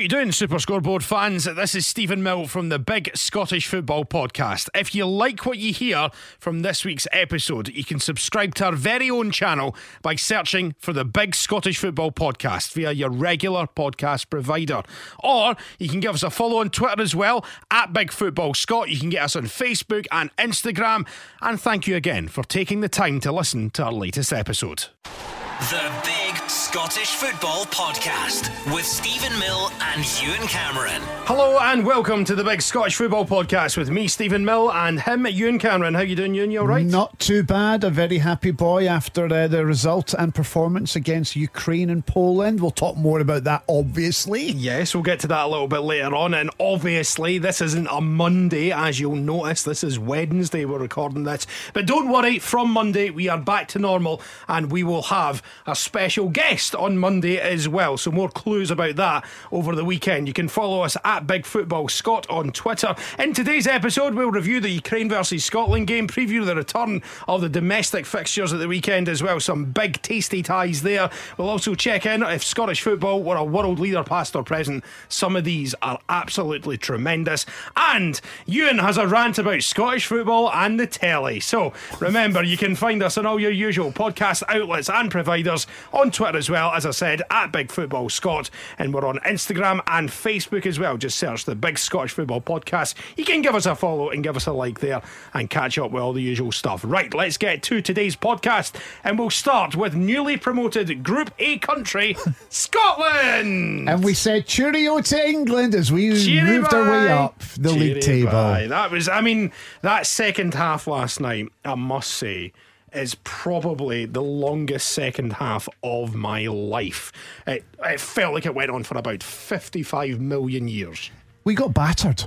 you doing, Super Scoreboard fans? This is Stephen Mill from the Big Scottish Football Podcast. If you like what you hear from this week's episode, you can subscribe to our very own channel by searching for the Big Scottish Football Podcast via your regular podcast provider. Or you can give us a follow on Twitter as well, at Big Football Scott. You can get us on Facebook and Instagram. And thank you again for taking the time to listen to our latest episode. The Big Scottish Football Podcast with Stephen Mill and Ewan Cameron. Hello and welcome to the Big Scottish Football Podcast with me, Stephen Mill, and him, Ewan Cameron. How are you doing, Ewan? You all right? Not too bad. A very happy boy after uh, the result and performance against Ukraine and Poland. We'll talk more about that, obviously. Yes, we'll get to that a little bit later on. And obviously, this isn't a Monday, as you'll notice. This is Wednesday. We're recording this. But don't worry, from Monday, we are back to normal and we will have a special guest on Monday as well. So, more clues about that over the weekend. You can follow us at Big Football Scott on Twitter. In today's episode, we'll review the Ukraine versus Scotland game, preview the return of the domestic fixtures at the weekend as well. Some big, tasty ties there. We'll also check in if Scottish football were a world leader, past or present. Some of these are absolutely tremendous. And Ewan has a rant about Scottish football and the telly. So remember, you can find us on all your usual podcast outlets and providers on Twitter as well, as I said, at Big Football Scott. And we're on Instagram and Facebook as well. Just search the Big Scottish Football Podcast. You can give us a follow and give us a like there and catch up with all the usual stuff. Right, let's get to today's podcast. And we'll start with newly promoted Group A country, Scotland. And we said cheerio to England as we Cheery moved our way up the Cheery league table. bye. That was, I mean, that second half last night, I must say, is probably the longest second half of my life. It, it felt like it went on for about 55 million years. We got battered.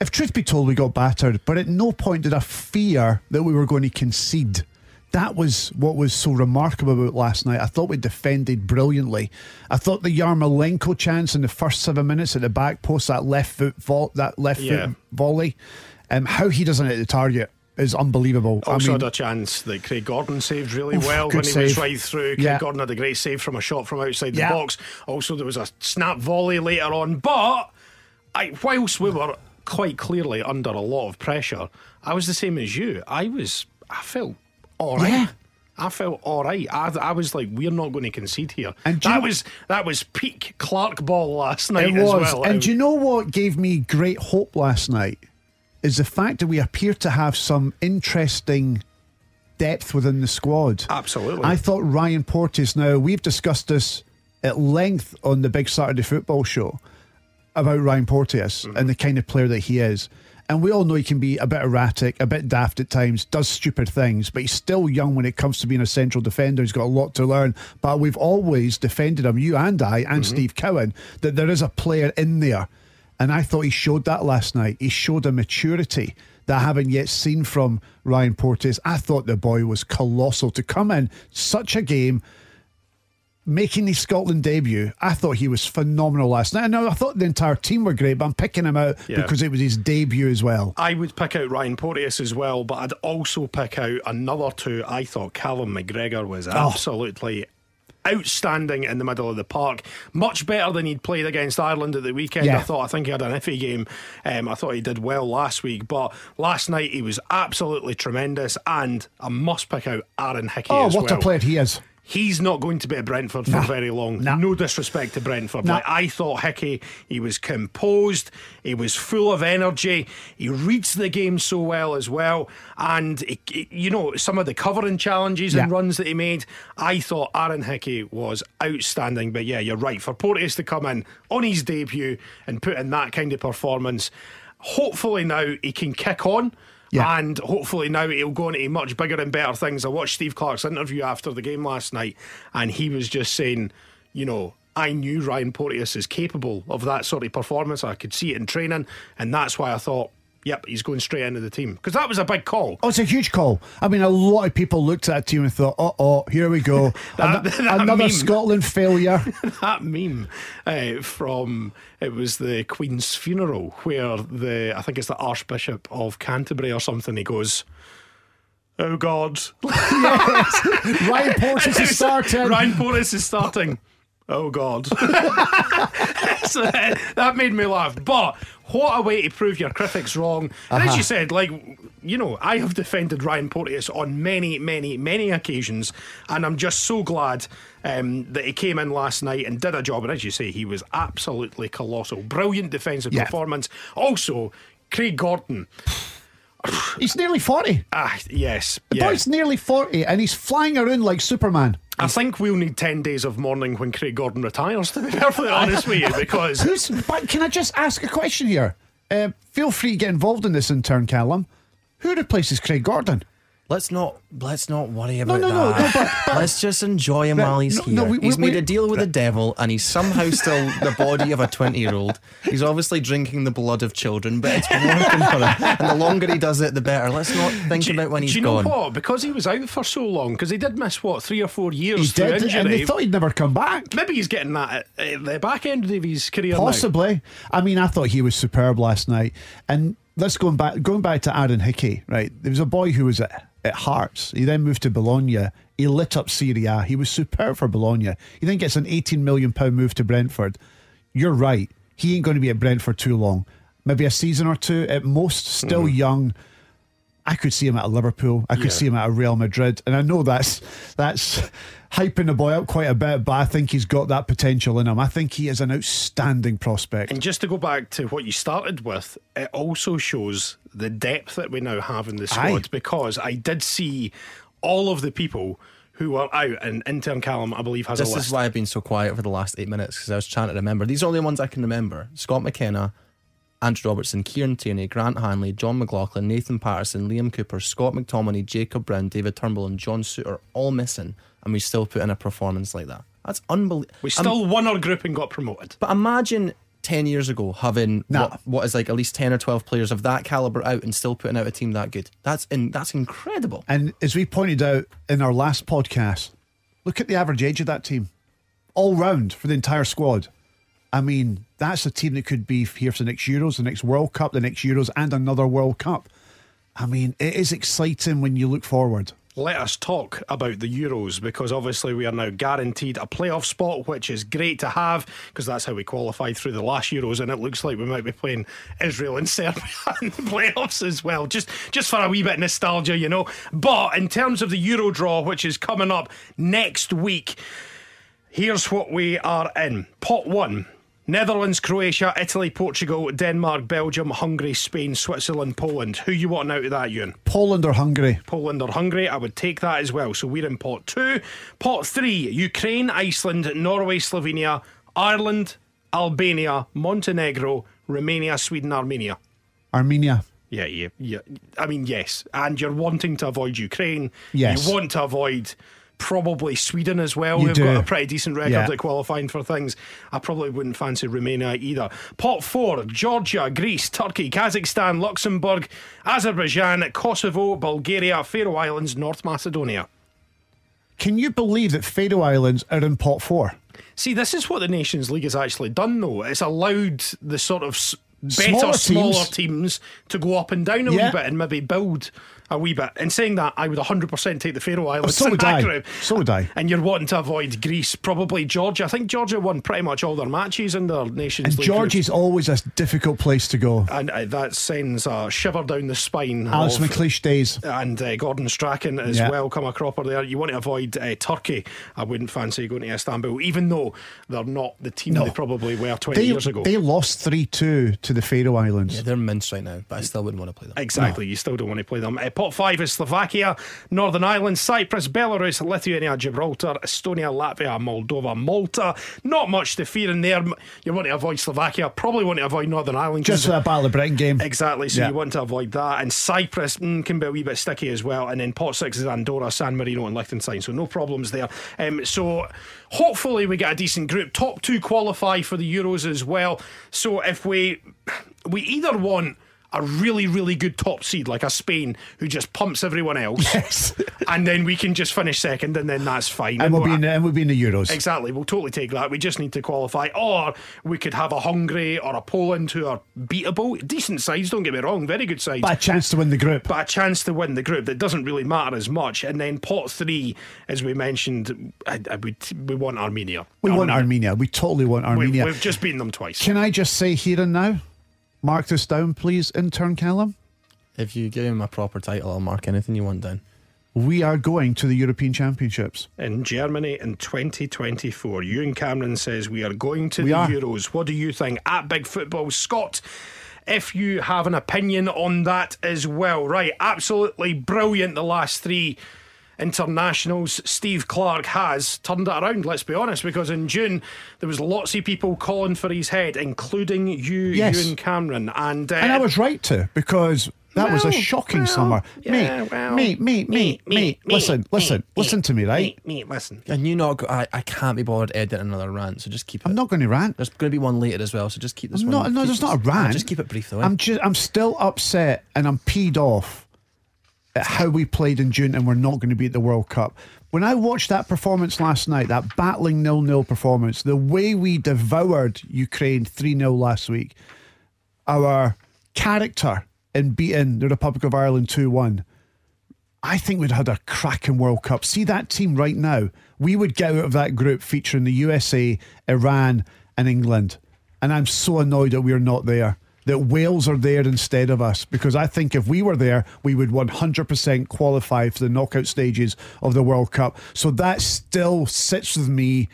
If truth be told, we got battered, but at no point did I fear that we were going to concede. That was what was so remarkable about last night. I thought we defended brilliantly. I thought the Yarmolenko chance in the first seven minutes at the back post, that left foot vo- that left Yeah. foot volley, um, how he doesn't hit the target is unbelievable. Also I mean, had a chance that Craig Gordon saved really Oof, well when he was save. right through. Craig Yeah. Gordon had a great save from a shot from outside the Yeah. box. Also, there was a snap volley later on. But I, whilst we were quite clearly under a lot of pressure, I was the same as you. I was, I felt all right. Yeah. I felt all right. I, I was like, we're not going to concede here. And that you- was that was peak Clarke ball last night It as was. well. And It- do you know what gave me great hope last night? Is the fact that we appear to have some interesting depth within the squad. Absolutely. I thought Ryan Porteous, now we've discussed this at length on the Big Saturday Football Show about Ryan Porteous Mm-hmm. and the kind of player that he is. And we all know he can be a bit erratic, a bit daft at times, does stupid things, but he's still young when it comes to being a central defender. He's got a lot to learn. But we've always defended him, you and I, and Steve Cowan, that there is a player in there. And I thought he showed that last night. He showed a maturity that I haven't yet seen from Ryan Porteous. I thought the boy was colossal to come in such a game making his Scotland debut, I thought he was phenomenal last night. Now I thought the entire team were great, but I'm picking him out Yeah. because it was his debut as well. I would pick out Ryan Porteous as well, but I'd also pick out another two. I thought Callum McGregor was Oh. Outstanding in the middle of the park. Much better than he'd played against Ireland at the weekend. Yeah. I thought. I think he had an iffy game. Um, I thought he did well last week, but last night he was absolutely tremendous. And I must pick out Aaron Hickey Oh, what well. a player he is! He's not going to be at Brentford for Nah. very long. Nah. No disrespect to Brentford. Nah. Like, I thought Hickey, he was composed, he was full of energy, he reads the game so well as well. And, he- he- you know, some of the covering challenges and runs that he made, I thought Aaron Hickey was outstanding. But yeah, you're right. For Porteous to come in on his debut and put in that kind of performance, hopefully now he can kick on. Yeah. And hopefully now he'll go into much bigger and better things. I watched Steve Clarke's interview after the game last night, and he was just saying, you know, I knew Ryan Porteous is capable of that sort of performance. I could see it in training, and that's why I thought, yep, he's going straight into the team because that was a big call. Oh, it's a huge call. I mean, a lot of people looked at that team and thought, "Oh, oh, here we go, That- Ano- that another meme. Scotland failure." that meme uh, from it was the Queen's funeral where the I think it's the Archbishop of Canterbury or something. He goes. Oh God! Ryan Porteous is starting. Ryan Porteous is starting. Oh God, so that, that made me laugh. But what a way to prove your critics wrong. And as you said, like you know, I have defended Ryan Porteous on many, many, many occasions, and I'm just so glad um, that he came in last night and did a job. And as you say, he was absolutely colossal, brilliant defensive Yeah. performance. Also, Craig Gordon. He's nearly 40. Ah, yes, The yeah. boy's nearly 40 and he's flying around like Superman. I think we'll need 10 days of mourning when Craig Gordon retires, to be perfectly honest with you, because Who's, but can I just ask a question here? Uh, feel free to get involved in this in turn, Callum. Who replaces Craig Gordon? Let's not let's not worry about no, no, that. no, but- but- let's just enjoy him No, while he's no, here. no, we- he's we- made we- a deal with the devil, and he's somehow still the body of a twenty-year-old. He's obviously drinking the blood of children, but it's working for him. And the longer he does it, the better. Let's not think about when he's do you know gone. what? Because he was out for so long, because he did miss what three or four years He through did, injury. and they thought he'd never come back. Maybe he's getting that at, at the back end of his career. now. Possibly. I mean, I thought he was superb last night. And let's go back going back to Aaron Hickey, right? There was a boy who was at, at Hearts. He then moved to Bologna. He lit up Serie A. He was superb for Bologna. He then gets an 18 million pound move to Brentford. You're right. He ain't going to be at Brentford too long. Maybe a season or two at most. Still mm-hmm. young. I could see him at a Liverpool. I could Yeah. see him at a Real Madrid, and I know that's that's hyping the boy up quite a bit. But I think he's got that potential in him. I think he is an outstanding prospect. And just to go back to what you started with, it also shows the depth that we now have in the squad Aye. because I did see all of the people who are out, and intern Callum, I believe, has This a is why I've been so quiet for the last eight minutes because I was trying to remember. These are the only ones I can remember: Scott McKenna, Andrew Robertson, Kieran Tierney, Grant Hanley, Jon McLaughlin, Nathan Patterson, Liam Cooper, Scott McTominay, Jacob Brown, David Turnbull, and John Souttar all missing, and we still put in a performance like that. That's unbelievable. we still won our group and got promoted. But imagine 10 years ago having Nah. what, what is like at least 10 or 12 players of that caliber out and still putting out a team that good. That's in, that's incredible. And as we pointed out in our last podcast, look at the average age of that team, all round for the entire squad. I mean, that's a team that could be here for the next Euros, the next World Cup, the next Euros, and another World Cup. I mean, it is exciting when you look forward. Let us talk about the Euros because obviously we are now guaranteed a playoff spot, which is great to have because that's how we qualified through the last Euros, and it looks like we might be playing Israel and Serbia in the playoffs as well, just just for a wee bit of nostalgia, you know. But in terms of the Euro draw, which is coming up next week, here's what we are in. Pot one. Netherlands, Croatia, Italy, Portugal, Denmark, Belgium, Hungary, Spain, Switzerland, Poland. Who you want out of that, Ewan? Poland or Hungary? Poland or Hungary, I would take that as well. So we're in pot two. Pot three Ukraine, Iceland, Norway, Slovenia, Ireland, Albania, Montenegro, Romania, Sweden, Armenia. Armenia. Yeah, yeah, yeah. I mean, yes. And you're wanting to avoid Ukraine. Yes. You want to avoid probably Sweden as well. You We've do. got a pretty decent record Yeah. at qualifying for things. I probably wouldn't fancy Romania either. Pot four Georgia, Greece, Turkey, Kazakhstan, Luxembourg, Azerbaijan, Kosovo, Bulgaria, Faroe Islands, North Macedonia. Can you believe that Faroe Islands are in pot four? See, this is what the Nations League has actually done, though. It's allowed the sort of better, Smaller smaller, teams. teams. to go up and down a Yeah. wee bit and maybe build a wee bit. And saying that, I would 100% take the Faroe Islands so in would I. group. So would I. And you're wanting to avoid Greece, probably Georgia. I think Georgia won pretty much all their matches in their Nations And League. group. Always a difficult place to go. And uh, that sends a shiver down the spine. Alex of- McLeish days. and uh, Gordon Strachan as Yeah. well come a cropper there. You want to avoid uh, Turkey. I wouldn't fancy going to Istanbul, even though they're not the team No. they probably were 20 They, years ago. they lost 3 2 to the Faroe Islands. Yeah, they're mince right now, but I still wouldn't want to play them. Exactly, you still don't want to play them. Uh, pot five is Slovakia, Northern Ireland, Cyprus, Belarus, Lithuania, Gibraltar, Estonia, Latvia, Moldova, Malta. Not much to fear in there. You want to avoid Slovakia, probably want to avoid Northern Ireland. Just for that Battle of Britain game. Exactly. So Yeah. you want to avoid that. And Cyprus mm, can be a wee bit sticky as well. And then pot six is Andorra, San Marino, and Liechtenstein. So no problems there. Um, so hopefully we get a decent group. Top two qualify for the Euros as well. So if we we either want a really, really good top seed like a Spain who just pumps everyone else. Yes. and then we can just finish second, and then that's fine. and we'll be in the, and we'll be in the Euros. Exactly, we'll totally take that. We just need to qualify, or we could have a Hungary or a Poland who are beatable. Decent sides, don't get me wrong, very good sides. But a chance to win the group. but a chance to win the group that doesn't really matter as much. And then pot three, as we mentioned, I, I would, we want Armenia. we want Armenia. We totally want We, Armenia. we've just beaten them twice. Can I just say here and now, mark this down, please, intern Callum? If you give him a proper title, I'll mark anything you want down. We are going to the European Championships. in Germany in 2024. Ewan Cameron says we are going to We the are. Euros. What do you think? At Big Football Scott, if you have an opinion on that as well. Right, absolutely brilliant the last three internationals. Steve Clarke has turned it around, let's be honest, because in June there was lots of people calling for his head, including you, Yes. Ewan Cameron. And, uh, And I was right to, because that was a shocking well, summer. yeah, me, well, me, me, me, me, Listen, listen, listen to me, right? Me, me, listen. And you not, go, I, I can't be bothered editing another rant, so just keep it. I'm not going to rant. There's going to be one later as well, so just keep this I'm one. not, no, there's not a rant. Just keep it brief though. eh? I'm just, I'm still upset and I'm peed off at how we played in June and we're not going to be at the World Cup. When I watched that performance last night, that battling nil-nil performance, the way we devoured Ukraine 3-0 last week, our character in beating the Republic of Ireland 2-1, I think we'd had a cracking World Cup. See that team right now. We would get out of that group featuring the USA, Iran, and England. And I'm so annoyed that we're not there. That Wales are there instead of us. Because I think if we were there, we would 100% qualify for the knockout stages of the World Cup. So that still sits with me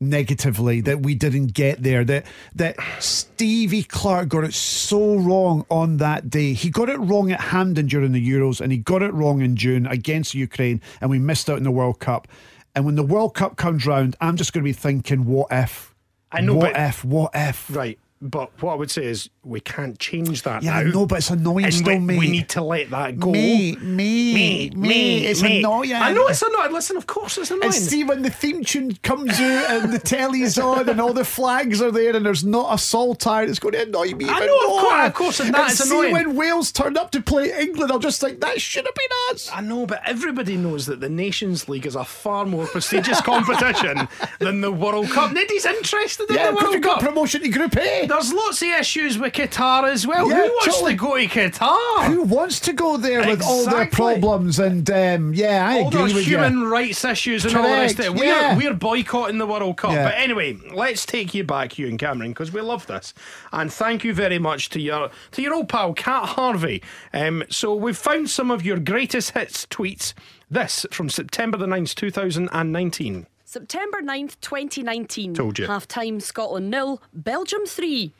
negatively that we didn't get there. That that Stevie Clarke got it so wrong on that day. He got it wrong at Hampden during the Euros, and he got it wrong in June against Ukraine, and we missed out in the World Cup. And when the World Cup comes round, I'm just going to be thinking, what if? I know, What if? What if? Right. But what I would say is we can't change that Yeah, now. I know, but it's annoying and still, we, mate. we need to let that go. Me, me, me, me. it's annoying. I know it's annoying. Listen, of course it's annoying. And see when the theme tune comes out and the telly's on and all the flags are there and there's not a saltire, it's going to annoy me. I know, of more. course- of course, and that is see annoying. when Wales turned up to play England, I'll just think that should have been us. I know, but everybody knows that the Nations League is a far more prestigious competition than the World Cup. Nobody's interested in Yeah, the because we World got Cup. promotion to Group A. There's lots of issues with Qatar as well. Yeah, Who wants totally. to go to Qatar? Who wants to go there with all their problems? And um, yeah, I all agree those with human you. rights issues and all the rest of it. We're, yeah. we're boycotting the World Cup. Yeah. But anyway, let's take you back, you and Cameron, because we love this. And thank you very much to your to your old pal, Cat Harvey. Um, so we've found some of your greatest hits tweets. This from September the 9th, 2019. September 9th, 2019. Told you. Half time Scotland nil, Belgium 3.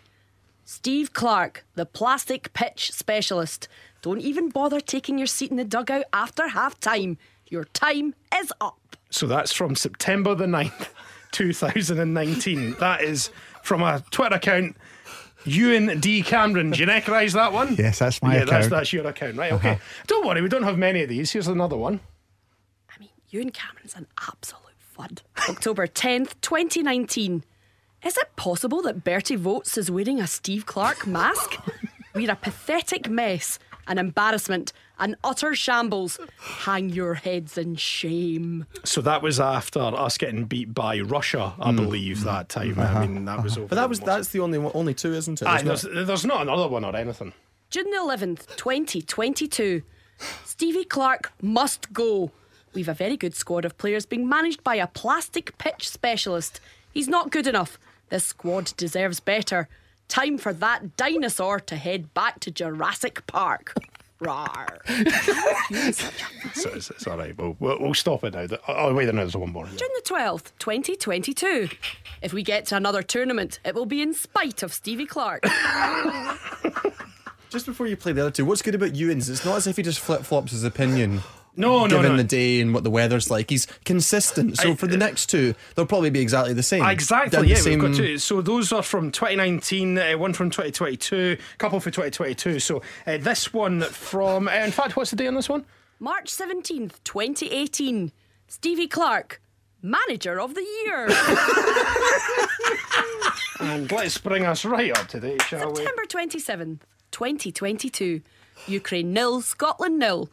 Steve Clarke, the plastic pitch specialist. Don't even bother taking your seat in the dugout after half time. Your time is up. So that's from September the 9th, 2019. That is from a Twitter account. Ewan D. Cameron. Do you recognise that one? Yes, that's my yeah, account. Uh-huh. that's your account, right? Okay. Don't worry, we don't have many of these. Here's another one. I mean, Ewan Cameron's an absolute fud. October 10th, 2019. Is it possible that Berti Vogts is wearing a Steve Clarke mask? We're a pathetic mess, an embarrassment, an utter shambles. Hang your heads in shame. So that was after us getting beat by Russia, I believe, that time. Uh-huh. I mean, that was over. But that was almost- that's the only one- only two, isn't it? Aye, There's there's, not- there's not another one or anything. June the 11th, 2022. Stevie Clarke must go. We've a very good squad of players being managed by a plastic pitch specialist. He's not good enough. This squad deserves better. Time for that dinosaur to head back to Jurassic Park. Rawr. So it's, it's all right. We'll, we'll, we'll stop it now. Oh, oh, wait, there's one more. June the 12th, 2022. If we get to another tournament, it will be in spite of Stevie Clarke. Just before you play the other two, what's good about Ewan's? It's not as if he just flip flops his opinion. No, no, given no. the day and what the weather's like, he's consistent. So I- for the next two, they'll probably be exactly the same. Exactly, the yeah, same- we've got two. So those are from 2019, uh, one from 2022, a couple for 2022. So uh, this one from, uh, in fact, what's the day on this one? March 17th, 2018. Stevie Clarke, Manager of the Year. And let's bring us right up to date, shall we? September 27th. 2022. Ukraine nil, Scotland nil.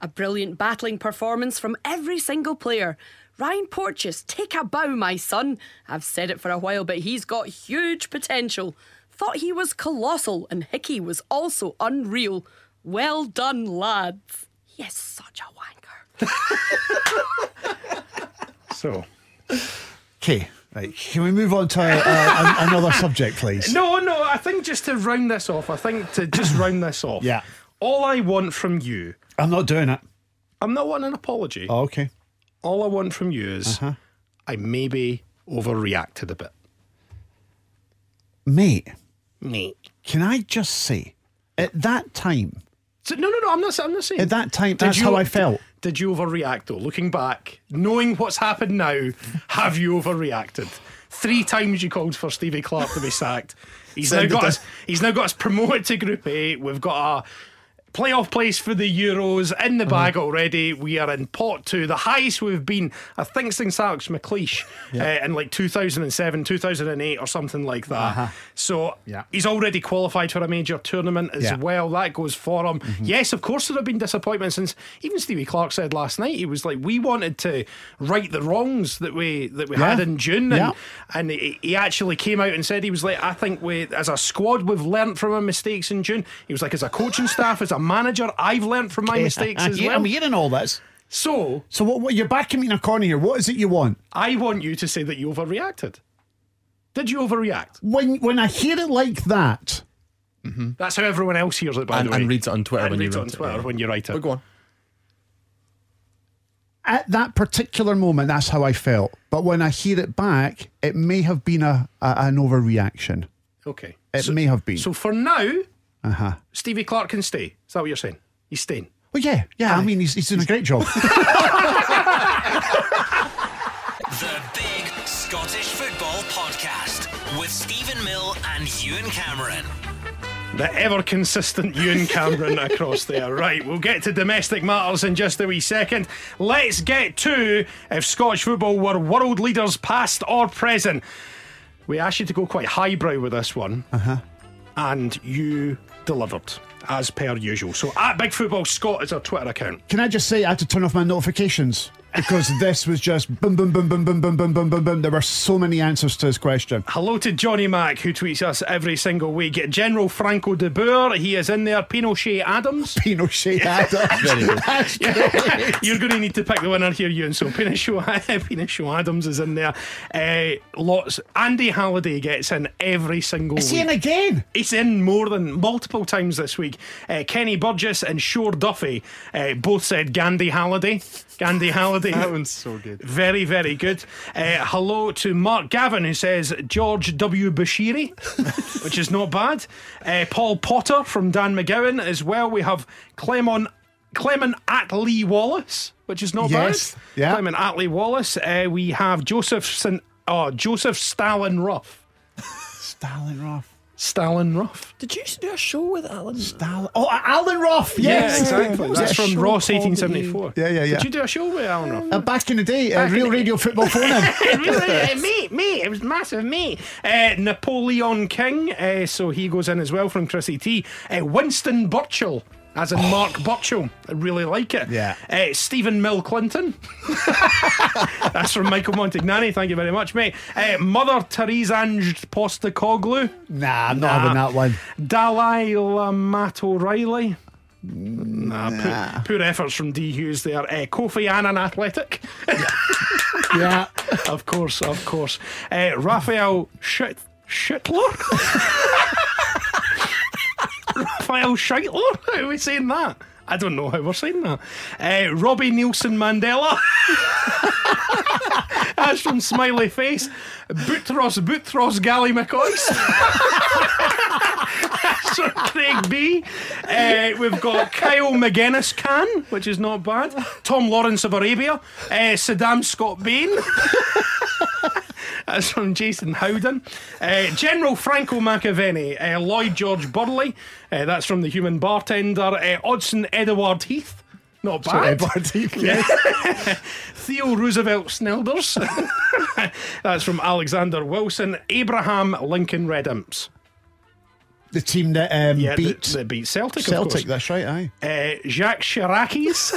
A brilliant battling performance from every single player. Ryan Porteous, take a bow, my son. I've said it for a while, but he's got huge potential. Thought he was colossal, and Hickey was also unreal. Well done, lads. He is such a wanker. So. Okay, right. Can we move on to uh, another subject, please? No, no, I think just to round this off, I think to just round this off. Yeah. All I want from you, I'm not doing it. I'm not wanting an apology. Oh, okay. All I want from you is Uh-huh. I maybe overreacted a bit. Mate, Mate. can I just say, at that time, So, no, no, no, I'm not, I'm not saying. at that time, Did that's you- how I felt. Did you overreact though? Looking back, knowing what's happened now, have you overreacted? Three times you called for Stevie Clarke to be sacked. He's now got us. He's now got us promoted to Group A. We've got a playoff place for the Euros in the bag Uh-huh. already. We are in pot two, the highest we've been, I think, since Alex McLeish uh, in like 2007, 2008, or something like that. So Uh-huh. Yeah. he's already qualified for a major tournament as Yeah. Mm-hmm. well. That goes for him. Yes, of course, there have been disappointments since even Stevie Clarke said last night he was like, we wanted to right the wrongs that we that we had in June, and, Yeah. and he, he actually came out and said he was like, I think we as a squad we've learnt from our mistakes in June. He was like, as a coaching staff, as a manager, I've learnt from my mistakes as well. I'm hearing all this. So So what, what? You're backing me in a corner here. What is it you want? I want you to say that you overreacted. Did you overreact? When when I hear it like that, mm-hmm. That's how everyone else hears it, by And- the way. and reads it on Twitter And when you reads it write on it, Twitter yeah. when you write it. But go on. at that particular moment, that's how I felt. But when I hear it back, it may have been a, a an overreaction. Okay. It may have been. So for now, Uh huh. Stevie Clarke can stay. Is that what you're saying? He's staying. Well, yeah, yeah. I mean, he's, he's doing a great job. The Big Scottish Football Podcast with Stephen Mill and Ewan Cameron. The ever consistent Ewan Cameron across there. Right, we'll get to domestic matters in just a wee second. Let's get to if Scottish football were world leaders past or present. We asked you to go quite highbrow with this one. Uh-huh. And you delivered, as per usual. So at Big Football Scott is our Twitter account. Can I just say I had to turn off my notifications because this was just boom, boom, boom, boom, boom, boom, boom, boom, boom, boom. There were so many answers to this question. Hello to Johnny Mack, who tweets us every single week. General Franco de Boer, he is in there. Pinochet Adams. Pinochet Adams. Very good. That's great. You're going to need to pick the winner here, Ewan. So Pinochet, Pinochet Adams is in there. Uh, lots. Andy Halliday gets in every single Is week. he in again? He's in more than multiple times this week. Uh, Kenny Burgess and Shore Duffy uh, both said Gandhi Halliday. Gandhi Halliday. That one's so good. Very, very good. Uh, hello to Mark Gavin, who says George W. Bashiri, which is not bad. Uh, Paul Potter from Dan McGowan as well. We have Clement, Clement Attlee Wallace, which is not Yes, bad. yeah. Clement Attlee Wallace. Uh, we have Joseph St- oh, Joseph Stalin Rough. Stalin Rough. Stalin Rough. Did you used to do a show with Alan? Stalin. Oh, Alan Rough. Yes. Yeah, exactly. That's that from show Ross 1874. Yeah, yeah, yeah. Did you do a show with Alan Rough? Uh, back in the day, uh, Real Radio Football Phone In. really, me, me, it was massive, me. Uh, Napoleon King, uh, so he goes in as well from Chrissy T. Uh, Winston Burchill, as in Mark Burchill. I really like it. Yeah. Uh, Stephen Mill Clinton. That's from Michael Montagnani. Thank you very much, mate. Uh, Mother Teresa Ange Postecoglou. Nah, I'm not having that one. Dalai Lamato O'Reilly. Nah, poor, poor efforts from D Hughes there. Uh, Kofi Annan Athletic. Yeah. Of course, of course. Uh, Raphael Shit Shitler. Raphael Scheitler. How are we saying that? I don't know how we're saying that. Uh, Robbie Neilson Mandela. That's from Smiley Face. Boutros Boutros Ghali McCoys. That's from Craig B. Uh, we've got Kyle Magennis Khan, which is not bad. Tom Lawrence of Arabia. Uh, Saddam Scott Bain. That's from Jason Howden. Uh, General Franco Machiavelli, uh, Lloyd George Burley. Uh, that's from The Human Bartender. Uh, Odson Edward Heath. Not bad. Edward Heath, yes. Theo Roosevelt Snelders. that's from Alexander Wilson. Abraham Lincoln Red Imps. The team that um, Yeah, beat the, the beat Celtic. Of Celtic. That's right. Aye. Uh, Jacques Chirac's.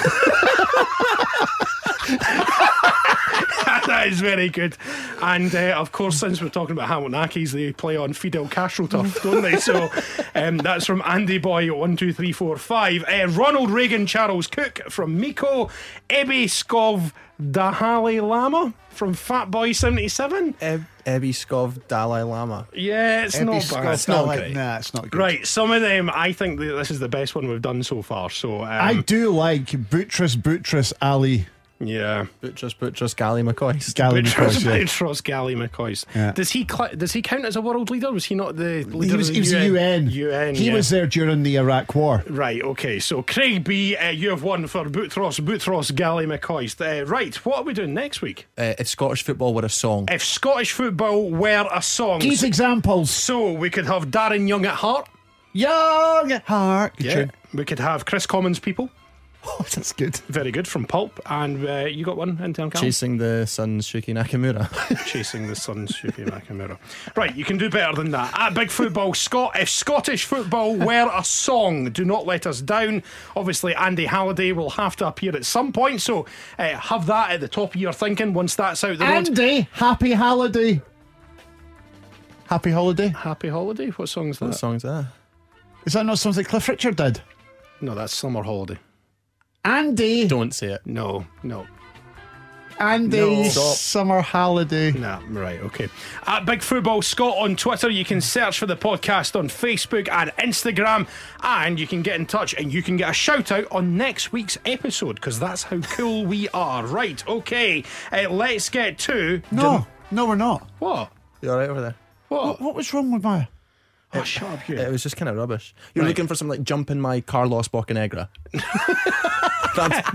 that is very good. And uh, of course, since we're talking about Hamilton Accies, they play on Fidel Castro turf, don't they? So um, that's from Andy Boy, one, two, three, four, five. Uh, Ronald Reagan, Charles Cook from Miko. Ebbe Skov Dahali Lama from Fat Boy 77. Eb- Ebby Skov Dalai Lama. Yeah, it's not Epi bad. Scott- It's not Nah, great. Nah, it's not good. Right, some of them, I think that this is the best one we've done so far. So, um, I do like Buttress, Buttress, Ali, yeah. Butchers, Butchers, Gally McCoy. Gally Boutros, McCoy. yeah. Boutros Ghali McCoist. Yeah. Does he cl- does he count as a world leader? Was he not the leader He was, of he the was the UN. UN. he yeah. was there during the Iraq War. Right, okay. So Craig B, uh, you have won for Boutros, Boutros Ghali McCoist. Uh, right, what are we doing next week? Uh, if Scottish football were a song, If Scottish football were a song, These examples. so we could have Darren Young at heart. Young at heart. Good tune. We could have Kris Commons people. Oh, that's good. Very good from Pulp. And uh, you got one in town, Cal? chasing the sun's Shuki Nakamura. Chasing the Sun, Shuki Nakamura. Right, you can do better than that. At Big Football Scott, if Scottish football were a song, do not let us down. Obviously, Andy Halliday will have to appear at some point, so uh, have that at the top of your thinking once that's out the road. Andy, happy holiday. Happy holiday. Happy Holiday? What song's are that? what song's that? Is that not something Cliff Richard did? No, that's Summer Holiday. Andy, Don't say it. No, no. Andy, No. Summer holiday. Nah, right, okay. At Big Football Scott on Twitter, you can search for the podcast on Facebook and Instagram, and you can get in touch and you can get a shout out on next week's episode because that's how cool we are. Right, okay. Uh, let's get to. No, no, we're not. What? You alright over there? What? What was wrong with my? Oh, shut up, you. It was just kind of rubbish. You're looking for some like jump in my Carlos Bocanegra. That's,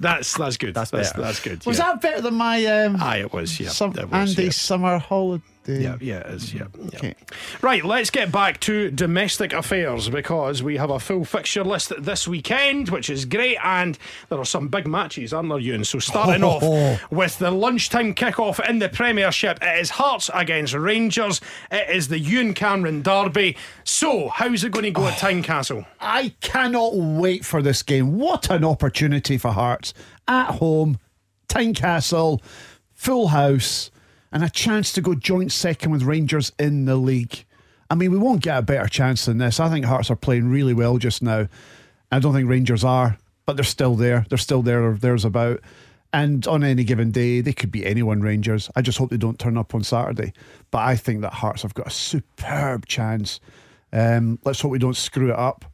That's that's good. That's That's that's, good. Was yeah. that better than my um, Aye, it was. Yeah, some, it was, Andy yeah. summer holiday? Yeah, yeah, it is. Yeah, mm-hmm. yeah. Okay. Right, let's get back to domestic affairs because we have a full fixture list this weekend, which is great, and there are some big matches, aren't there, Ewan? So starting off with the lunchtime kick-off in the Premiership, it is Hearts against Rangers. It is the Ewan Cameron derby. So, how's it going to go at Tynecastle? I cannot wait for this game. What an opportunity for Hearts at home, Tynecastle, full house, and a chance to go joint second with Rangers in the league. I mean, we won't get a better chance than this. I think Hearts are playing really well just now. I don't think Rangers are, but they're still there. They're still there or there's about. And on any given day, they could be anyone, Rangers. I just hope they don't turn up on Saturday. But I think that Hearts have got a superb chance. Um, let's hope we don't screw it up.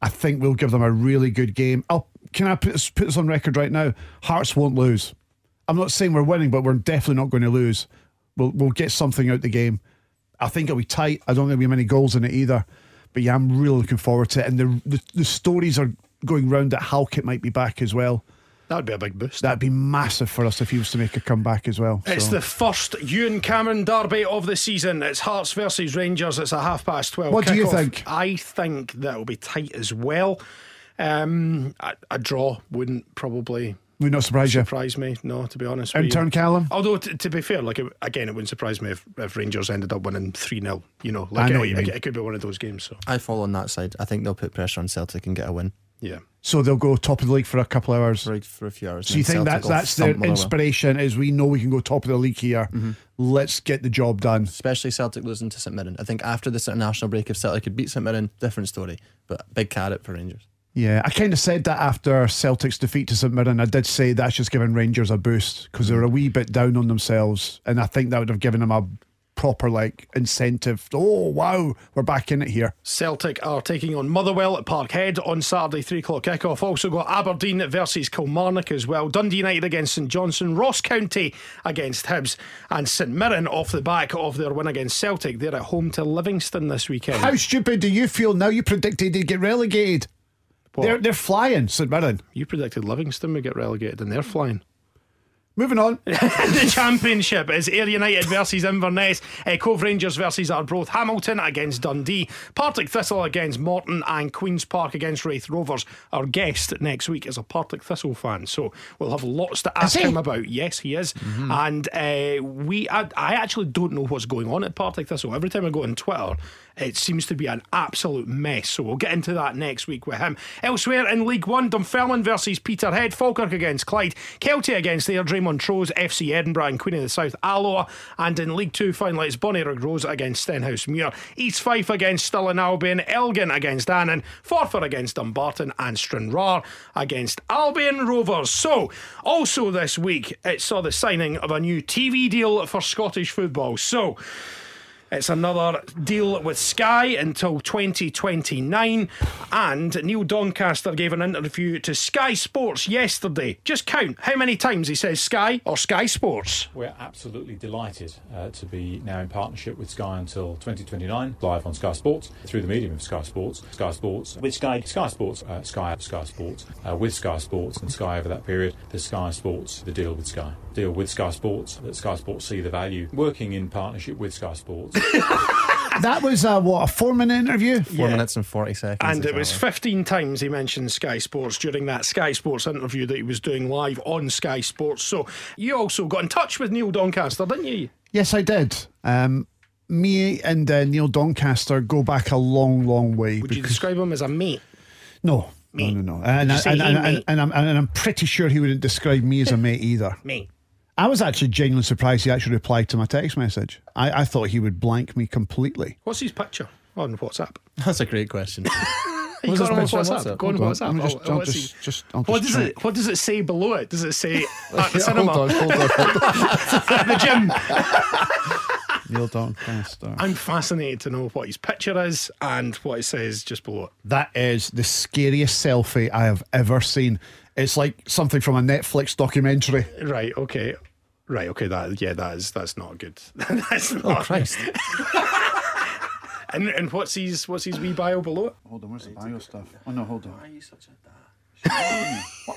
I think we'll give them a really good game. I'll, can I put this, put this on record right now? Hearts won't lose. I'm not saying we're winning, but we're definitely not going to lose. We'll, we'll get something out the game. I think it'll be tight. I don't think there'll be many goals in it either. But yeah, I'm really looking forward to it. And the the, the stories are going round that Halkett might be back as well. That would be a big boost. That'd be massive for us if he was to make a comeback as well. It's So- the first Ewan Cameron derby of the season. It's Hearts versus Rangers. It's a half past 12. What do you think? I think that will be tight as well. Um, a, a draw wouldn't probably would not surprise you. surprise me, no, to be honest. In with you. turn, Callum. Although, t- to be fair, like it, again, it wouldn't surprise me if, if Rangers ended up winning 3 0. You know, like I know it, what you it- mean. it could be one of those games. So, I fall on that side. I think they'll put pressure on Celtic and get a win yeah. So they'll go top of the league for a couple of hours. Right, for a few hours. So you think that's that's their inspiration? inspiration is we know we can go top of the league here. Mm-hmm. Let's get the job done. Especially Celtic losing to St Mirren. I think after this international break, if Celtic could beat St Mirren, different story. But big carrot for Rangers. Yeah, I kind of said that after Celtic's defeat to St Mirren. I did say that's just giving Rangers a boost because they're a wee bit down on themselves, and I think that would have given them a proper like incentive. Oh wow, we're back in it here. Celtic are taking on Motherwell at Parkhead on Saturday, 3 o'clock kickoff. Also got Aberdeen versus Kilmarnock as well. Dundee United against St Johnstone. Ross County against Hibs. And St Mirren off the back of their win against Celtic. They're at home to Livingston this weekend. How stupid do you feel now? You predicted they'd get relegated. What? They're they're flying, St Mirren. You predicted Livingston would get relegated and they're flying. Moving on. the championship is Ayr United versus Inverness, uh, Cove Rangers versus Arbroath, Hamilton against Dundee, Partick Thistle against Morton, and Queen's Park against Raith Rovers. Our guest next week is a Partick Thistle fan, so we'll have lots to ask him about. Yes, he is, and uh, we I, I actually don't know what's going on at Partick Thistle. Every time I go on Twitter, It seems to be an absolute mess. So we'll get into that next week with him. Elsewhere in League One, Dunfermline versus Peterhead, Falkirk against Clyde, Kelty against their Airdrie, Montrose, FC Edinburgh, and Queen of the South, Alloa. And in League Two, finally, it's Bonnyrigg Rose against Stenhousemuir, East Fife against Stirling Albion, Elgin against Annan, Forfar against Dumbarton, and Stranraer against Albion Rovers. So, also this week, it saw the signing of a new TV deal for Scottish football. So, it's another deal with Sky until 2029. And Neil Doncaster gave an interview to Sky Sports yesterday. Just count how many times he says Sky or Sky Sports. We're absolutely delighted uh, to be now in partnership with Sky until 2029, live on Sky Sports through the medium of Sky Sports. Sky Sports with Sky, Sky Sports, uh, Sky Sky Sports, uh, with Sky Sports and Sky over that period. The Sky Sports, the deal with Sky, deal with Sky Sports. That Sky Sports see the value working in partnership with Sky Sports. That was a what a four minute interview. Four Yeah. minutes and 40 seconds. And it was 15 times he mentioned Sky Sports during that Sky Sports interview that he was doing live on Sky Sports. So you also got in touch with Neil Doncaster, didn't you? Yes, I did. Um, me and uh, Neil Doncaster go back a long, long way. Would you describe him as a mate? no, Mate. no, no, no. And, I, and, and, and, and, I'm, and I'm pretty sure he wouldn't describe me as a mate either. Mate. I was actually genuinely surprised he actually replied to my text message. I, I thought he would blank me completely. What's his picture on WhatsApp? That's a great question. You Was got him on his picture on WhatsApp. WhatsApp? Go on Hold on, WhatsApp. me just- I'll what's just- he- just- I'll what just does check. it? What does it say below it? Does it say at the cinema, hold on, hold on, hold on. at the gym? Neil Doncaster. I'm fascinated to know what his picture is and what it says just below it. That is the scariest selfie I have ever seen. It's like something from a Netflix documentary. Right. Okay. Right. Okay. That. Yeah. That is. That's not good. that's oh, not. Oh, Christ. And and what's his what's his wee bio below it? Hold on, where's the bio stuff? Oh no, hold on. Why are you such a dad?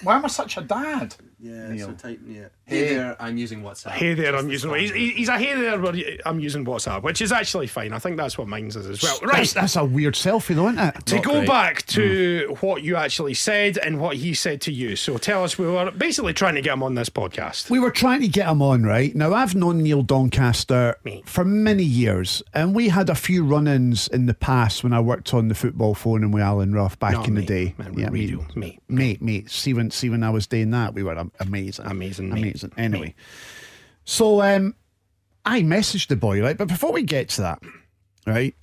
Why am I such a dad? Yeah, Neil. so type, yeah. Hey there, I'm using WhatsApp. Hey there, I'm Just using. He's, he's a hey there, but I'm using WhatsApp, which is actually fine. I think that's what mine's is as well. That's, Right. that's a weird selfie, though, isn't it? To Not go great. back hmm. to what you actually said and what he said to you. So tell us, we were basically trying to get him on this podcast. We were trying to get him on, right? Now, I've known Neil Doncaster Me. for many years, and we had a few run ins in the past when I worked on the football phone and with Alan Rough back No, in the day. Man, we're radio. Mate. Mate, mate. See when, see when I was doing that, we were am- amazing. Amazing, mate. Amazing. Anyway, so um, I messaged the boy, right? But before we get to that, right?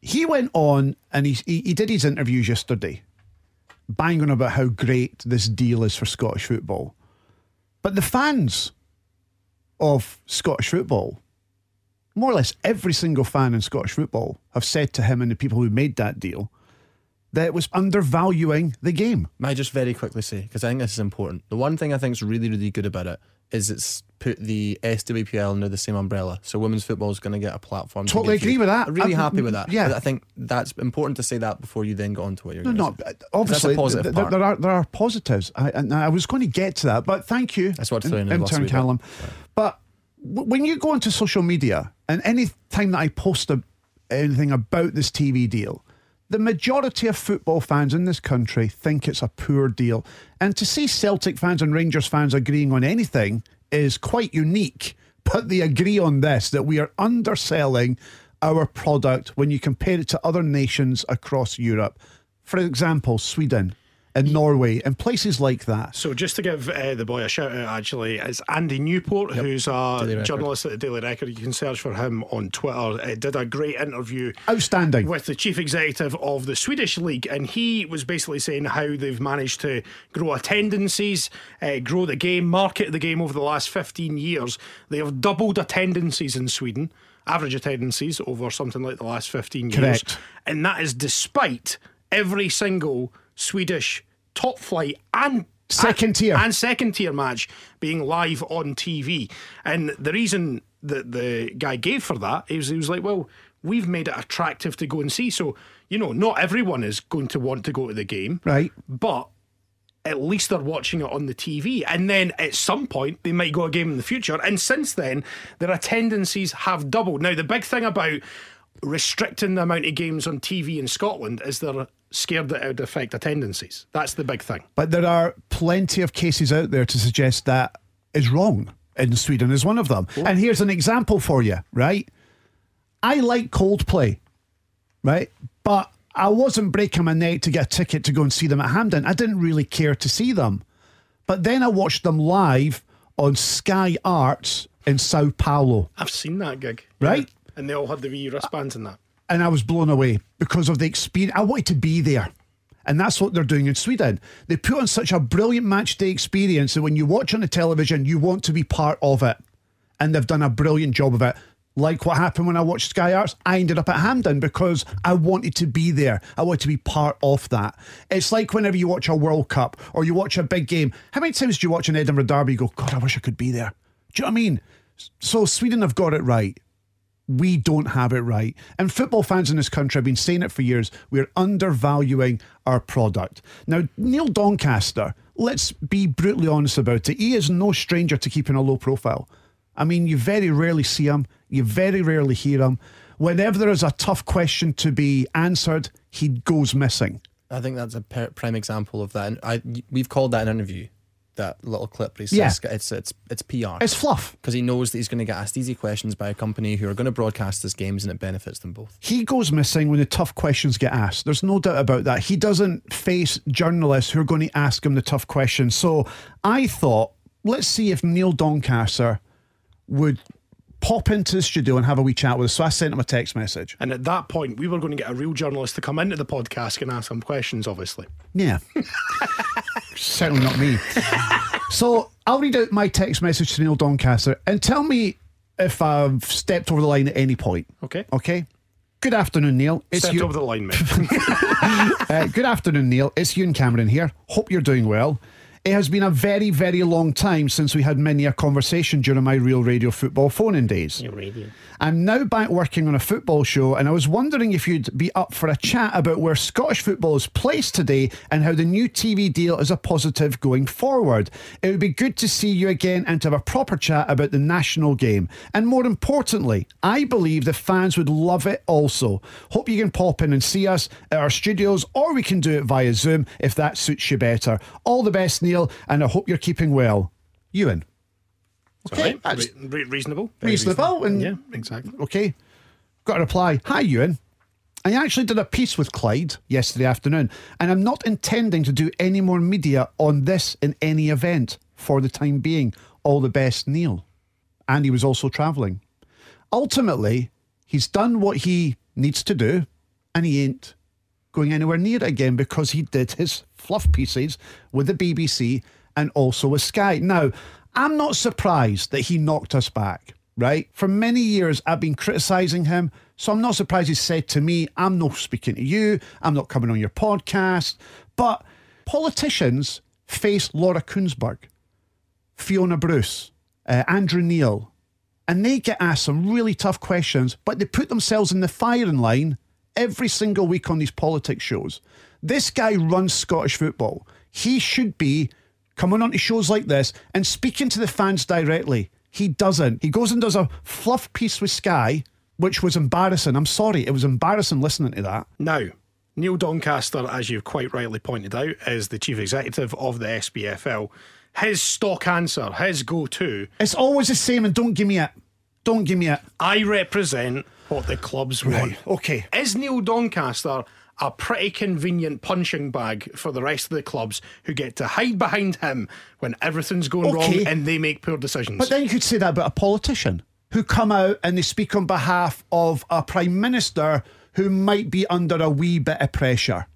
He went on and he, he, he did his interviews yesterday, banging about how great this deal is for Scottish football. But the fans of Scottish football, more or less every single fan in Scottish football, have said to him and the people who made that deal that was undervaluing the game. May I just very quickly say, because I think this is important. The one thing I think is really, really good about it is it's put the SWPL under the same umbrella. So women's football is going to get a platform. to Totally give agree you- with that. I'm really I'm- happy with that. yeah. I think that's important to say that before you then go on to what you're No, going no. to say. Obviously, uh, That's a positive th- th- there are there are positives. I, and I was going to get to that, but thank you. That's in- throwing in intern Callum. But w- when you go onto social media, and any time that I post a, anything about this TV deal, the majority of football fans in this country think it's a poor deal, and to see Celtic fans and Rangers fans agreeing on anything is quite unique. But they agree on this that we are underselling our product when you compare it to other nations across Europe. For example, Sweden and Norway and places like that. So just to give uh, the boy a shout out, actually, is Andy Newport, who's a journalist at the Daily Record. You can search for him on Twitter. Uh, did a great interview Outstanding. with the chief executive of the Swedish league, and he was basically saying how they've managed to grow attendances, uh, grow the game, market the game over the last 15 years. They have doubled attendances in Sweden, average attendances over something like the last 15 years. Correct. And that is despite every single Swedish top flight and Second tier. and second tier match being live on TV. And the reason that the guy gave for that is he was like, well, we've made it attractive to go and see. So, you know, not everyone is going to want to go to the game. Right. But at least they're watching it on the TV. And then at some point, they might go a game in the future. And since then, their attendances have doubled. Now, the big thing about restricting the amount of games on TV in Scotland is they're scared that it would affect attendances. That's the big thing. But there are plenty of cases out there to suggest that is wrong. And Sweden is one of them. Oh. And here's an example for you, right? I like Coldplay, right? But I wasn't breaking my neck to get a ticket to go and see them at Hampden. I didn't really care to see them. But then I watched them live on Sky Arts in Sao Paulo, I've seen that gig. Right? And they all had the wee wristbands and that. And I was blown away because of the experience. I wanted to be there. And that's what they're doing in Sweden. They put on such a brilliant match day experience that when you watch on the television, you want to be part of it. And they've done a brilliant job of it. Like what happened when I watched Sky Arts, I ended up at Hampden because I wanted to be there. I wanted to be part of that. It's like whenever you watch a World Cup or you watch a big game. How many times do you watch an Edinburgh Derby? Go, God, I wish I could be there. Do you know what I mean? So Sweden have got it right we don't have it right. And football fans in this country have been saying it for years. We're undervaluing our product. Now, Neil Doncaster, let's be brutally honest about it. He is no stranger to keeping a low profile. I mean, you very rarely see him, you very rarely hear him. Whenever there is a tough question to be answered, he goes missing. I think that's a prime example of that. And I, we've called that an interview, that little clip. Where he says Yeah. it's it's it's PR. It's fluff. because he knows that he's going to get asked easy questions by a company who are going to broadcast his games and it benefits them both. He goes missing when the tough questions get asked. There's no doubt about that. He doesn't face journalists who are going to ask him the tough questions. So I thought, let's see if Neil Doncaster would pop into the studio and have a wee chat with us. So I sent him a text message. And at that point, we were going to get a real journalist to come into the podcast and ask some questions, obviously. Yeah. Certainly not me. so I'll read out my text message to Neil Doncaster and tell me if I've stepped over the line at any point. Okay. Okay. Good afternoon, Neil. It's Step you. over the line, mate. Uh, good afternoon, Neil. It's Ewan Cameron here. Hope you're doing well. It has been a very, very long time since we had many a conversation during my real radio football phone-in days. I'm now back working on a football show, and I was wondering if you'd be up for a chat about where Scottish football is placed today and how the new TV deal is a positive going forward. It would be good to see you again and to have a proper chat about the national game. And more importantly, I believe the fans would love it also. Hope you can pop in and see us at our studios, or we can do it via Zoom if that suits you better. All the best, Neil, and I hope you're keeping well. Ewan. Okay, Right? that's Re- re- reasonable. Very reasonable. And Yeah, exactly. Okay. Got a reply. Hi, Ewan. I actually did a piece with Clyde yesterday afternoon, and I'm not intending to do any more media on this in any event for the time being. All the best, Neil. And he was also travelling. Ultimately, he's done what he needs to do, and he ain't going anywhere near it again because he did his fluff pieces with the BBC and also with Sky. Now, I'm not surprised that he knocked us back, right? For many years, I've been criticising him, so I'm not surprised he said to me, I'm not speaking to you, I'm not coming on your podcast. But politicians face Laura Kuenssberg, Fiona Bruce, uh, Andrew Neil, and they get asked some really tough questions, but they put themselves in the firing line every single week on these politics shows. This guy runs Scottish football. He should be coming onto shows like this and speaking to the fans directly. He doesn't. He goes and does a fluff piece with Sky, which was embarrassing. I'm sorry, it was embarrassing listening to that. Now, Neil Doncaster, as you've quite rightly pointed out, is the chief executive of the SPFL. His stock answer, his go to, It's always the same, and don't give me it. Don't give me it. I represent what the clubs want. Okay. Is Neil Doncaster a pretty convenient punching bag for the rest of the clubs who get to hide behind him when everything's going Okay. wrong and they make poor decisions? But then you could say that about a politician who come out and they speak on behalf of a prime minister who might be under a wee bit of pressure.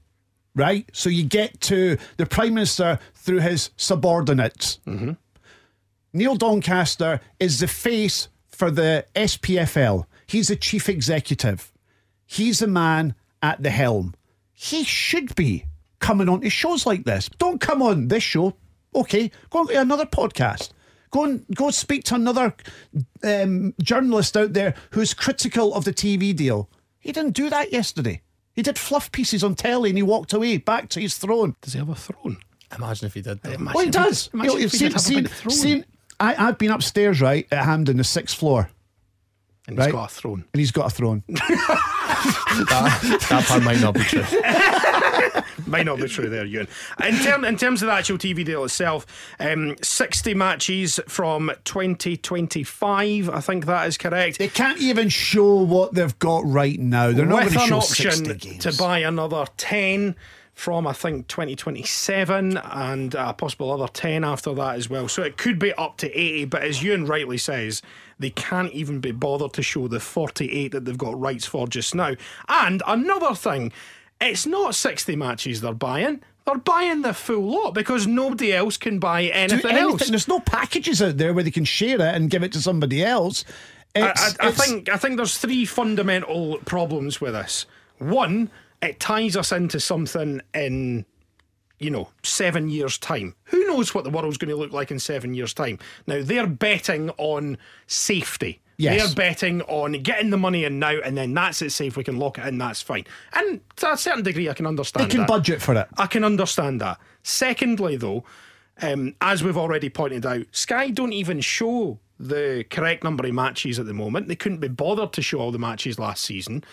Right? So you get to the prime minister through his subordinates. Mm-hmm. Neil Doncaster is the face for the SPFL. He's the chief executive. He's the man at the helm. He should be coming on to shows like this. Don't come on this show. Okay, go on to another podcast. Go and go speak to another um, journalist out there who's critical of the TV deal. He didn't do that yesterday. He did fluff pieces on telly and he walked away back to his throne. Does he have a throne? Imagine if he did. Though. Imagine Well, he does. did- imagine You know, if he seen, did have a seen, big throne. seen, I, I've been upstairs, right, at Hampden, the sixth floor. And he's Right. got a throne. and he's got a throne. that, that part might not be true. Might not be true there, Ewan. In, term, in terms of the actual TV deal itself, um, 60 matches from 2025, I think that is correct. They can't even show what they've got right now. They're not with going to show 60 option games. to buy another 10 from I think 2027 and a possible other 10 after that as well. So it could be up to 80, but as Ewan rightly says, they can't even be bothered to show the 48 that they've got rights for just now. And another thing, it's not 60 matches they're buying. They're buying the full lot because nobody else can buy anything, anything. else. There's no packages out there where they can share it and give it to somebody else. I, I, I think I think there's three fundamental problems with this. One, it ties us into something in you know seven years' time. Who knows what the world's going to look like in seven years' time? Now they're betting on safety. Yes. They're betting on getting the money in now, and then that's it safe. We can lock it in. That's fine. And to a certain degree, I can understand. they can that. budget for it. I can understand that. Secondly, though, um, as we've already pointed out, Sky don't even show the correct number of matches at the moment. They couldn't be bothered to show all the matches last season.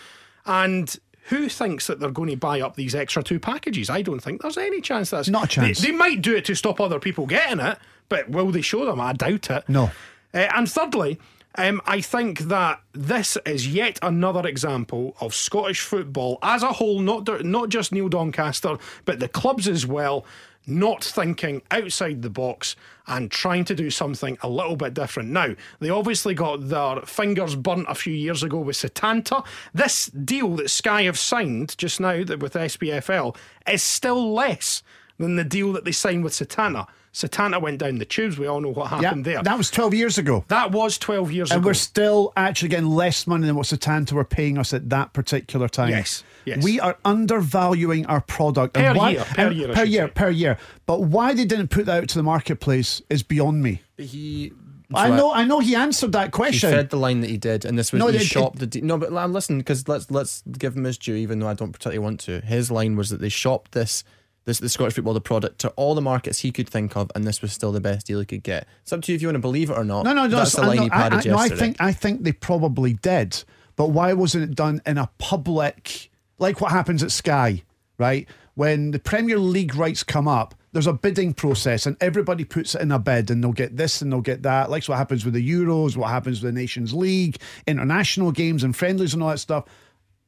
And who thinks that they're going to buy up these extra two packages? I don't think there's any chance that's Not a chance. They, they might do it to stop other people getting it, but will they show them? I doubt it. No. Uh, and thirdly, um, I think that this is yet another example of Scottish football as a whole, not not just Neil Doncaster, but the clubs as well, not thinking outside the box and trying to do something a little bit different. Now, they obviously got their fingers burnt a few years ago with Setanta. This deal that Sky have signed just now with SPFL is still less than the deal that they signed with Setanta. Setanta went down the tubes. We all know what Yeah, happened there. that was 12 years ago. That was 12 years And ago. And we're still actually getting less money than what Setanta were paying us at that particular time. Yes, yes. We are undervaluing our product. Per and why, year, per and year, per year, per year. But why they didn't put that out to the marketplace is beyond me. He. I know, I know. He answered that question. He question. fed the line that he did, and this was No, he it- it- shopped the de- no. But um, listen, because let's let's give him his due, even though I don't particularly want to. His line was that they shopped this this the Scottish football the product to all the markets he could think of, and this was still the best deal he could get. It's up to you if you want to believe it or not. No, no, no. That's the I, line no, he padded I, no, I think I think they probably did, but why wasn't it done in a public, like what happens at Sky, right? When the Premier League rights come up, there's a bidding process, and everybody puts it in a bid, and they'll get this and they'll get that. Like what happens with the Euros, what happens with the Nations League, international games and friendlies and all that stuff.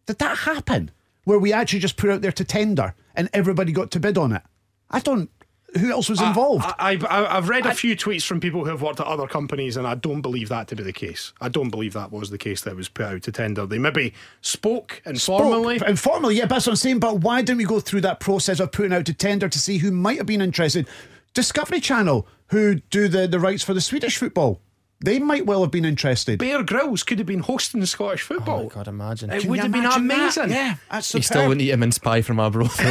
Did that happen? Where we actually just put out there to tender, and everybody got to bid on it? I don't. Who else was involved? I, I, I've read a few tweets from people who have worked at other companies, and I don't believe that to be the case. I don't believe that was the case that was put out to tender. They maybe spoke informally. Spoke- informally, yeah, that's what I'm saying. But why didn't we go through that process of putting out to tender to see who might have been interested? Discovery Channel, who do the, the rights for the Swedish football, they might well have been interested. Bear Grylls could have been hosting Scottish football. Oh my God, imagine. It Can would you have been imagine that? amazing. Yeah, that's he still wouldn't eat a mince pie from Arbroath.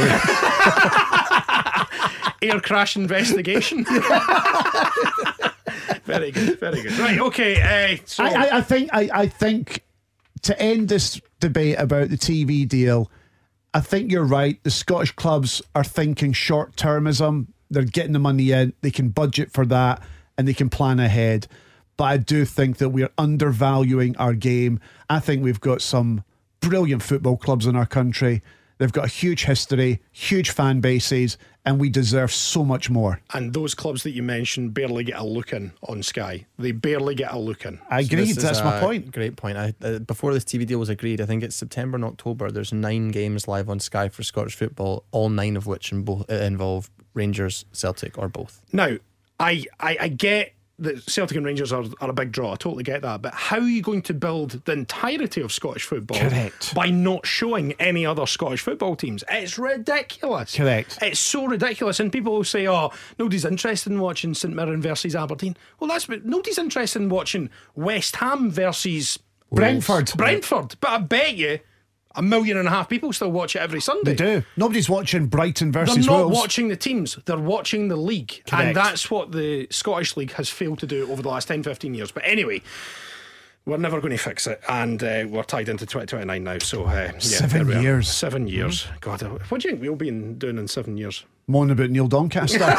Air crash investigation. very good, very good. Right, okay. Uh, so I, I, I think I, I think to end this debate about the TV deal, I think you're right. The Scottish clubs are thinking short termism. They're getting the money in. They can budget for that and they can plan ahead. But I do think that we're undervaluing our game. I think we've got some brilliant football clubs in our country. They've got a huge history, huge fan bases, and we deserve so much more. and those clubs that you mentioned barely get a look in on Sky. They barely get a look in. I agree. This That's my point. Great point. I, uh, before this TV deal was agreed, I think it's September and October. There's nine games live on Sky for Scottish football, all nine of which in both, uh, involve Rangers, Celtic, or both. Now, I, I, I get that Celtic and Rangers are, are a big draw. I totally get that. But how are you going to build the entirety of Scottish football Correct. by not showing any other Scottish football teams? It's ridiculous. Correct. It's so ridiculous. And people will say, oh, nobody's interested in watching St Mirren versus Aberdeen. Well, that's but nobody's interested in watching West Ham versus Brentford. Brentford. But I bet you a million and a half people still watch it every Sunday. They do. Nobody's watching Brighton versus They're not Wolves. watching the teams, they're watching the league. Correct. And that's what the Scottish League has failed to do over the last 10, 15 years. But anyway, we're never going to fix it. And uh, we're tied into 2029 now. So, uh, yeah, Seven there we are. years. Seven years. God, uh, what do you think we'll be in, doing in seven years? Moaning about Neil Doncaster.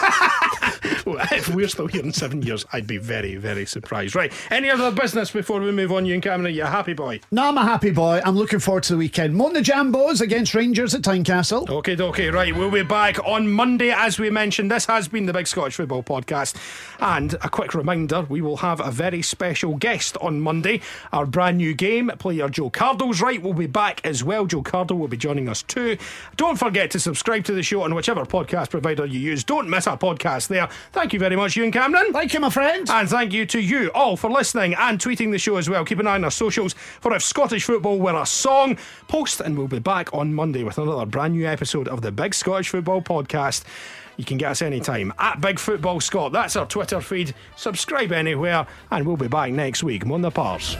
If we're still here in seven years, I'd be very, very surprised. Right. Any other business before we move on, Ewan Cameron? You a happy boy? No, I'm a happy boy. I'm looking forward to the weekend. Mon the Jambos against Rangers at Tynecastle. Okay, okay, right. We'll be back on Monday, as we mentioned. This has been the Big Scottish Football Podcast. And a quick reminder we will have a very special guest on Monday. Our brand new game, player Joe Cardle's right, will be back as well. Joe Cardle will be joining us too. Don't forget to subscribe to the show on whichever podcast provider you use. Don't miss our podcast there. Thank you very much, Ewan Cameron. Thank you, my friend. And thank you to you all for listening and tweeting the show as well. Keep an eye on our socials for if Scottish football were a song. Post, and we'll be back on Monday with another brand new episode of the Big Scottish Football Podcast. You can get us anytime at Big Football Scott. That's our Twitter feed. Subscribe anywhere, and we'll be back next week. Mon the Pars.